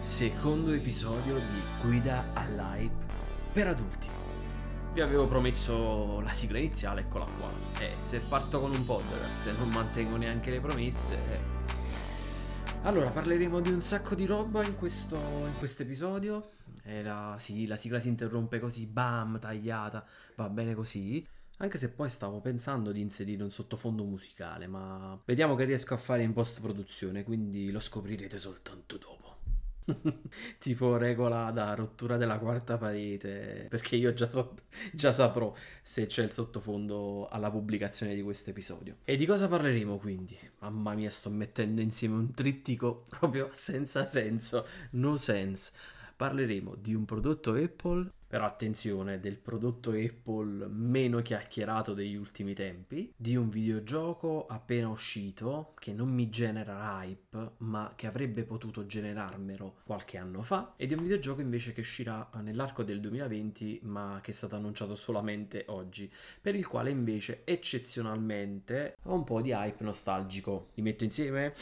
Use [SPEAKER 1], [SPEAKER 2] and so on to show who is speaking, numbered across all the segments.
[SPEAKER 1] secondo episodio di Guida all'hype per adulti. Vi avevo promesso la sigla iniziale, eccola qua. E se parto con un podcast e non mantengo neanche le promesse... Allora, parleremo di un sacco di roba in questo episodio. La, sì, la sigla si interrompe così, bam, tagliata, va bene così. Anche se poi stavo pensando di inserire un sottofondo musicale, ma vediamo che riesco a fare in post produzione, quindi lo scoprirete soltanto dopo. tipo regola da rottura della quarta parete, perché io già, so, già saprò se c'è il sottofondo alla pubblicazione di questo episodio. E di cosa parleremo quindi? Mamma mia, sto mettendo insieme un trittico proprio senza senso, no sense. Parleremo di un prodotto Apple però attenzione, del prodotto Apple meno chiacchierato degli ultimi tempi, di un videogioco appena uscito che non mi genera hype, ma che avrebbe potuto generarmelo qualche anno fa, e di un videogioco invece che uscirà nell'arco del 2020, ma che è stato annunciato solamente oggi, per il quale invece eccezionalmente ho un po' di hype nostalgico. Li metto insieme?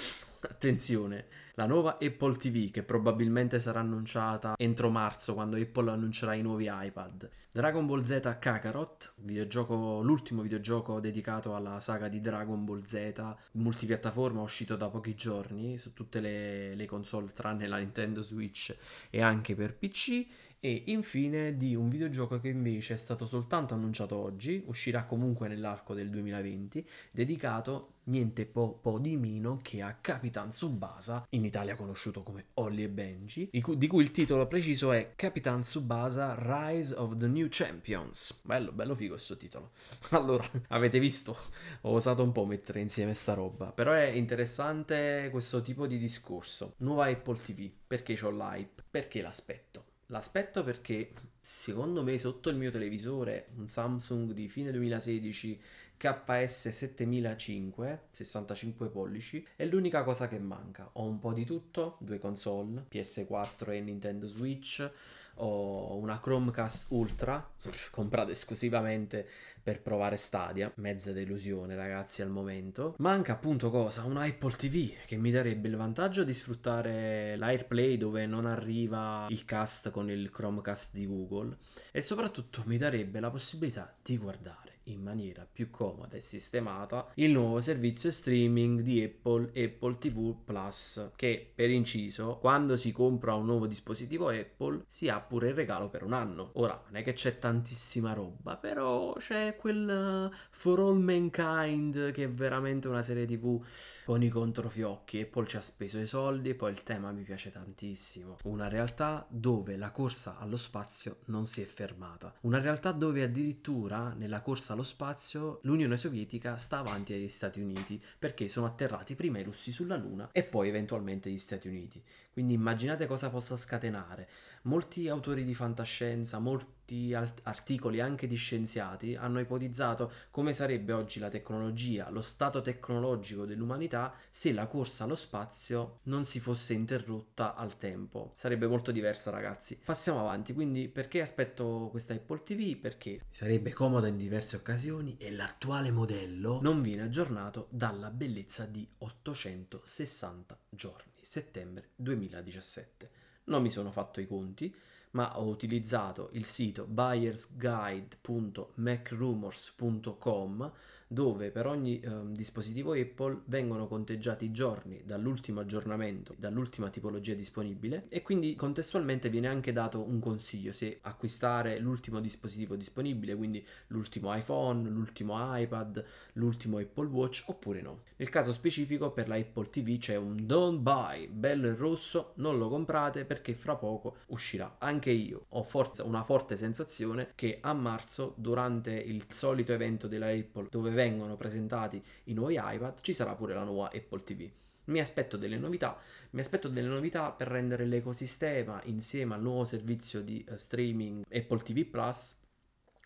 [SPEAKER 1] Attenzione, la nuova Apple TV che probabilmente sarà annunciata entro marzo quando Apple annuncerà i nuovi iPad. Dragon Ball Z Kakarot, videogioco, l'ultimo videogioco dedicato alla saga di Dragon Ball Z, multipiattaforma uscito da pochi giorni su tutte le, le console tranne la Nintendo Switch e anche per PC e infine di un videogioco che invece è stato soltanto annunciato oggi, uscirà comunque nell'arco del 2020, dedicato niente po', po di meno che a Capitan Tsubasa, in Italia conosciuto come Holly e Benji, di cui, il titolo preciso è Capitan Tsubasa Rise of the New Champions. Bello, bello figo questo titolo. Allora, avete visto? Ho osato un po' mettere insieme sta roba, però è interessante questo tipo di discorso. Nuova Apple TV, perché ho l'hype? Perché l'aspetto? L'aspetto perché secondo me sotto il mio televisore, un Samsung di fine 2016 KS 7005, 65 pollici, è l'unica cosa che manca. Ho un po' di tutto, due console, PS4 e Nintendo Switch, ho una Chromecast Ultra comprata esclusivamente per provare Stadia, mezza delusione ragazzi al momento. Manca appunto cosa? Un Apple TV che mi darebbe il vantaggio di sfruttare l'AirPlay dove non arriva il cast con il Chromecast di Google e soprattutto mi darebbe la possibilità di guardare in maniera più comoda e sistemata il nuovo servizio streaming di Apple, Apple TV Plus, che per inciso, quando si compra un nuovo dispositivo Apple, si ha pure il regalo per un anno. Ora, non è che c'è tantissima roba, però c'è quel uh, For All Mankind che è veramente una serie TV con i controfiocchi. Apple ci ha speso i soldi e poi il tema mi piace tantissimo. Una realtà dove la corsa allo spazio non si è fermata. Una realtà dove addirittura nella corsa allo spazio l'Unione Sovietica sta avanti agli Stati Uniti perché sono atterrati prima i russi sulla Luna e poi eventualmente gli Stati Uniti. Quindi immaginate cosa possa scatenare. Molti autori di fantascienza, molti articoli anche di scienziati hanno ipotizzato come sarebbe oggi la tecnologia, lo stato tecnologico dell'umanità se la corsa allo spazio non si fosse interrotta al tempo. Sarebbe molto diversa, ragazzi. Passiamo avanti, quindi perché aspetto questa Apple TV? Perché sarebbe comoda in diverse occasioni e l'attuale modello non viene aggiornato dalla bellezza di 860 giorni, settembre 2017 non mi sono fatto i conti, ma ho utilizzato il sito buyersguide.macrumors.com dove per ogni eh, dispositivo Apple vengono conteggiati i giorni dall'ultimo aggiornamento, dall'ultima tipologia disponibile e quindi contestualmente viene anche dato un consiglio se acquistare l'ultimo dispositivo disponibile, quindi l'ultimo iPhone, l'ultimo iPad, l'ultimo Apple Watch oppure no. Nel caso specifico per la Apple TV c'è un don't buy, bello e rosso, non lo comprate perché fra poco uscirà. Anche io ho forza, una forte sensazione che a marzo durante il solito evento della Apple dove vengono presentati i nuovi iPad, ci sarà pure la nuova Apple TV. Mi aspetto delle novità, mi aspetto delle novità per rendere l'ecosistema insieme al nuovo servizio di uh, streaming Apple TV Plus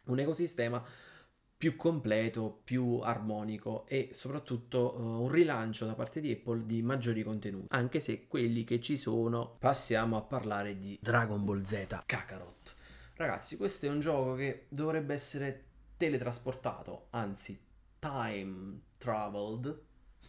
[SPEAKER 1] un ecosistema più completo, più armonico e soprattutto uh, un rilancio da parte di Apple di maggiori contenuti, anche se quelli che ci sono passiamo a parlare di Dragon Ball Z Kakarot. Ragazzi, questo è un gioco che dovrebbe essere teletrasportato, anzi time traveled,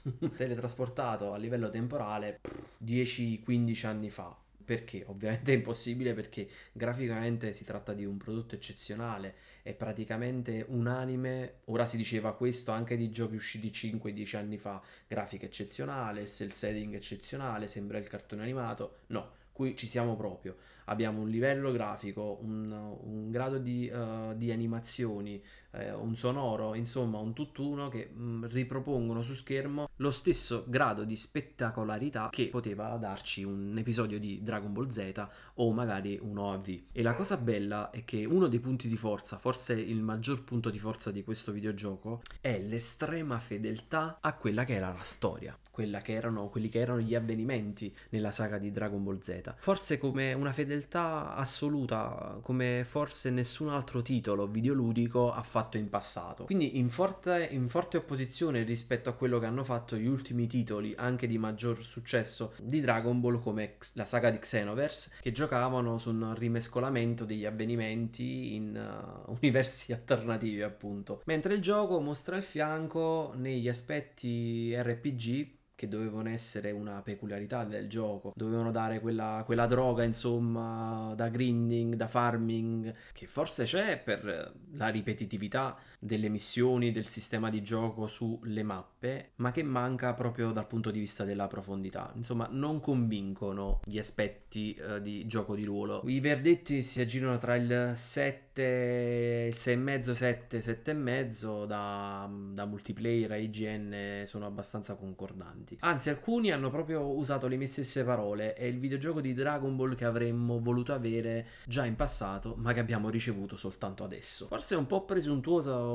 [SPEAKER 1] teletrasportato a livello temporale 10-15 anni fa. Perché? Ovviamente è impossibile perché graficamente si tratta di un prodotto eccezionale, è praticamente unanime, ora si diceva questo anche di giochi usciti 5-10 anni fa, grafica eccezionale, cell setting eccezionale, sembra il cartone animato, no, qui ci siamo proprio abbiamo un livello grafico, un, un grado di, uh, di animazioni, eh, un sonoro, insomma un tutt'uno che mh, mm, ripropongono su schermo lo stesso grado di spettacolarità che poteva darci un episodio di Dragon Ball Z o magari un OAV. E la cosa bella è che uno dei punti di forza, forse il maggior punto di forza di questo videogioco, è l'estrema fedeltà a quella che era la storia, quella che erano, quelli che erano gli avvenimenti nella saga di Dragon Ball Z. Forse come una fedeltà assoluta, come forse nessun altro titolo videoludico ha fatto in passato. Quindi in forte, in forte opposizione rispetto a quello che hanno fatto gli ultimi titoli, anche di maggior successo, di Dragon Ball come la saga di Xenoverse, che giocavano su un rimescolamento degli avvenimenti in uh, universi alternativi, appunto. Mentre il gioco mostra il fianco negli aspetti RPG che dovevano essere una peculiarità del gioco, dovevano dare quella, quella, droga, insomma, da grinding, da farming, che forse c'è per la ripetitività delle missioni, del sistema di gioco sulle mappe, ma che manca proprio dal punto di vista della profondità. Insomma, non convincono gli aspetti uh, di gioco di ruolo. I verdetti si aggirano tra il 7, il 6,5, 7, 7,5 da, da multiplayer a IGN sono abbastanza concordanti. Anzi, alcuni hanno proprio usato le mie stesse parole. È il videogioco di Dragon Ball che avremmo voluto avere già in passato, ma che abbiamo ricevuto soltanto adesso. Forse è un po' presuntuoso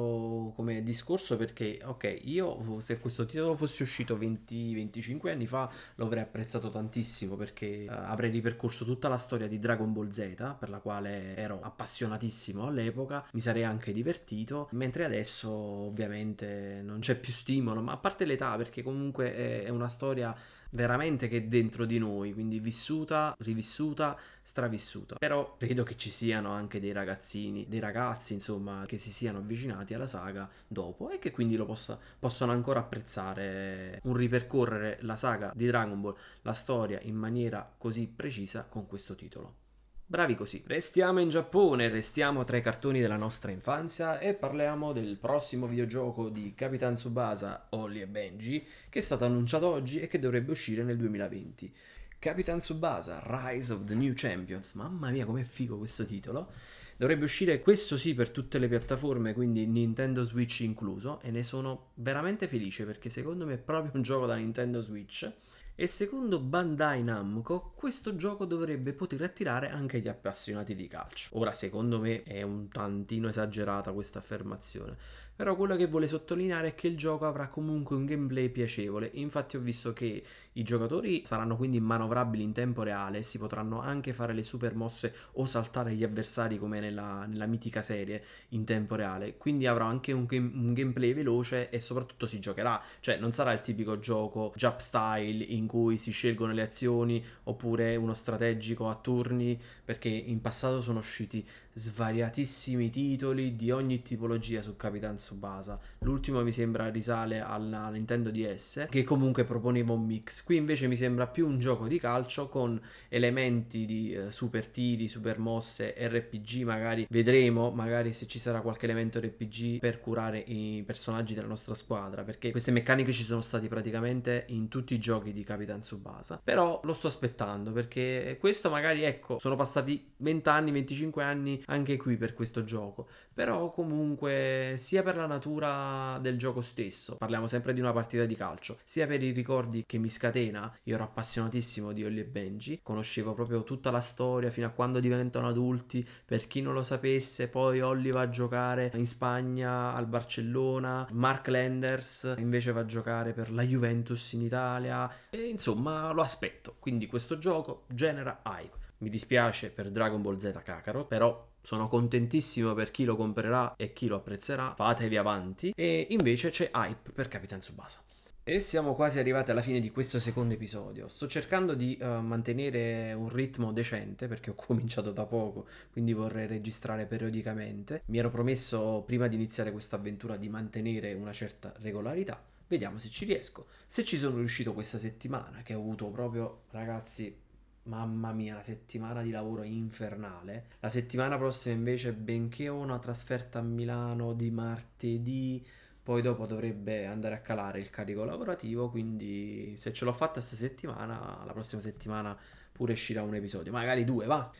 [SPEAKER 1] come discorso perché, ok, io se questo titolo fosse uscito 20-25 anni fa lo avrei apprezzato tantissimo perché uh, avrei ripercorso tutta la storia di Dragon Ball Z, per la quale ero appassionatissimo all'epoca, mi sarei anche divertito, mentre adesso ovviamente non c'è più stimolo, ma a parte l'età perché comunque è, è una storia veramente che è dentro di noi, quindi vissuta, rivissuta, stravissuta. Però vedo che ci siano anche dei ragazzini, dei ragazzi, insomma, che si siano avvicinati alla saga dopo e che quindi lo possa, possono ancora apprezzare un ripercorrere la saga di Dragon Ball, la storia in maniera così precisa con questo titolo. Bravi così. Restiamo in Giappone, restiamo tra i cartoni della nostra infanzia e parliamo del prossimo videogioco di Capitan Tsubasa, Holly e Benji, che è stato annunciato oggi e che dovrebbe uscire nel 2020. Capitan Tsubasa, Rise of the New Champions, mamma mia com'è figo questo titolo. Dovrebbe uscire questo sì per tutte le piattaforme, quindi Nintendo Switch incluso, e ne sono veramente felice perché secondo me è proprio un gioco da Nintendo Switch e secondo Bandai Namco questo gioco dovrebbe poter attirare anche gli appassionati di calcio. Ora secondo me è un tantino esagerata questa affermazione, però quello che vuole sottolineare è che il gioco avrà comunque un gameplay piacevole. Infatti ho visto che i giocatori saranno quindi manovrabili in tempo reale, si potranno anche fare le super mosse o saltare gli avversari come nella, nella mitica serie in tempo reale. Quindi avrà anche un, game, un, gameplay veloce e soprattutto si giocherà. Cioè non sarà il tipico gioco jump style in cui si scelgono le azioni oppure uno strategico a turni perché in passato sono usciti svariatissimi titoli di ogni tipologia su Capitan Tsubasa. L'ultimo mi sembra risale alla Nintendo DS, che comunque proponeva un mix. Qui invece mi sembra più un gioco di calcio con elementi di eh, super tiri, super mosse, RPG, magari vedremo, magari se ci sarà qualche elemento RPG per curare i personaggi della nostra squadra, perché queste meccaniche ci sono state praticamente in tutti i giochi di Capitan Tsubasa. Però lo sto aspettando perché questo magari ecco, sono passati 20 anni, 25 anni anche qui per questo gioco. Però comunque sia per la natura del gioco stesso, parliamo sempre di una partita di calcio, sia per i ricordi che mi scatena, io ero appassionatissimo di Holly e Benji, conoscevo proprio tutta la storia fino a quando diventano adulti, per chi non lo sapesse, poi Holly va a giocare in Spagna al Barcellona, Mark Lenders invece va a giocare per la Juventus in Italia. E insomma lo aspetto, quindi questo gioco genera hype. Mi dispiace per Dragon Ball Z Kakarot, però sono contentissimo per chi lo comprerà e chi lo apprezzerà. Fatevi avanti. E invece c'è hype per Capitan Tsubasa. E siamo quasi arrivati alla fine di questo secondo episodio. Sto cercando di uh, mantenere un ritmo decente perché ho cominciato da poco, quindi vorrei registrare periodicamente. Mi ero promesso prima di iniziare questa avventura di mantenere una certa regolarità. Vediamo se ci riesco. Se ci sono riuscito questa settimana, che ho avuto proprio, ragazzi, mamma mia, la settimana di lavoro infernale. La settimana prossima invece, benché ho una trasferta a Milano di martedì, poi dopo dovrebbe andare a calare il carico lavorativo, quindi se ce l'ho fatta questa settimana, la prossima settimana pure uscirà un episodio, magari due, va.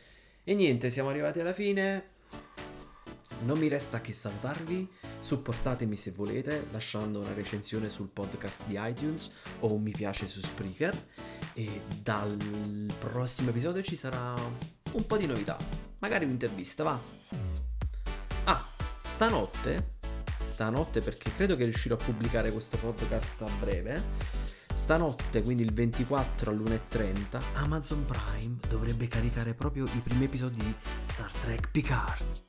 [SPEAKER 1] E niente, siamo arrivati alla fine. Non mi resta che salutarvi, supportatemi se volete lasciando una recensione sul podcast di iTunes o un mi piace su Spreaker. E dal prossimo episodio ci sarà un po' di novità, magari un'intervista, va. Ah, stanotte, stanotte perché credo che riuscirò a pubblicare questo podcast a breve, stanotte, quindi il 24 all'1.30, Amazon Prime dovrebbe caricare proprio i primi episodi di Star Trek Picard.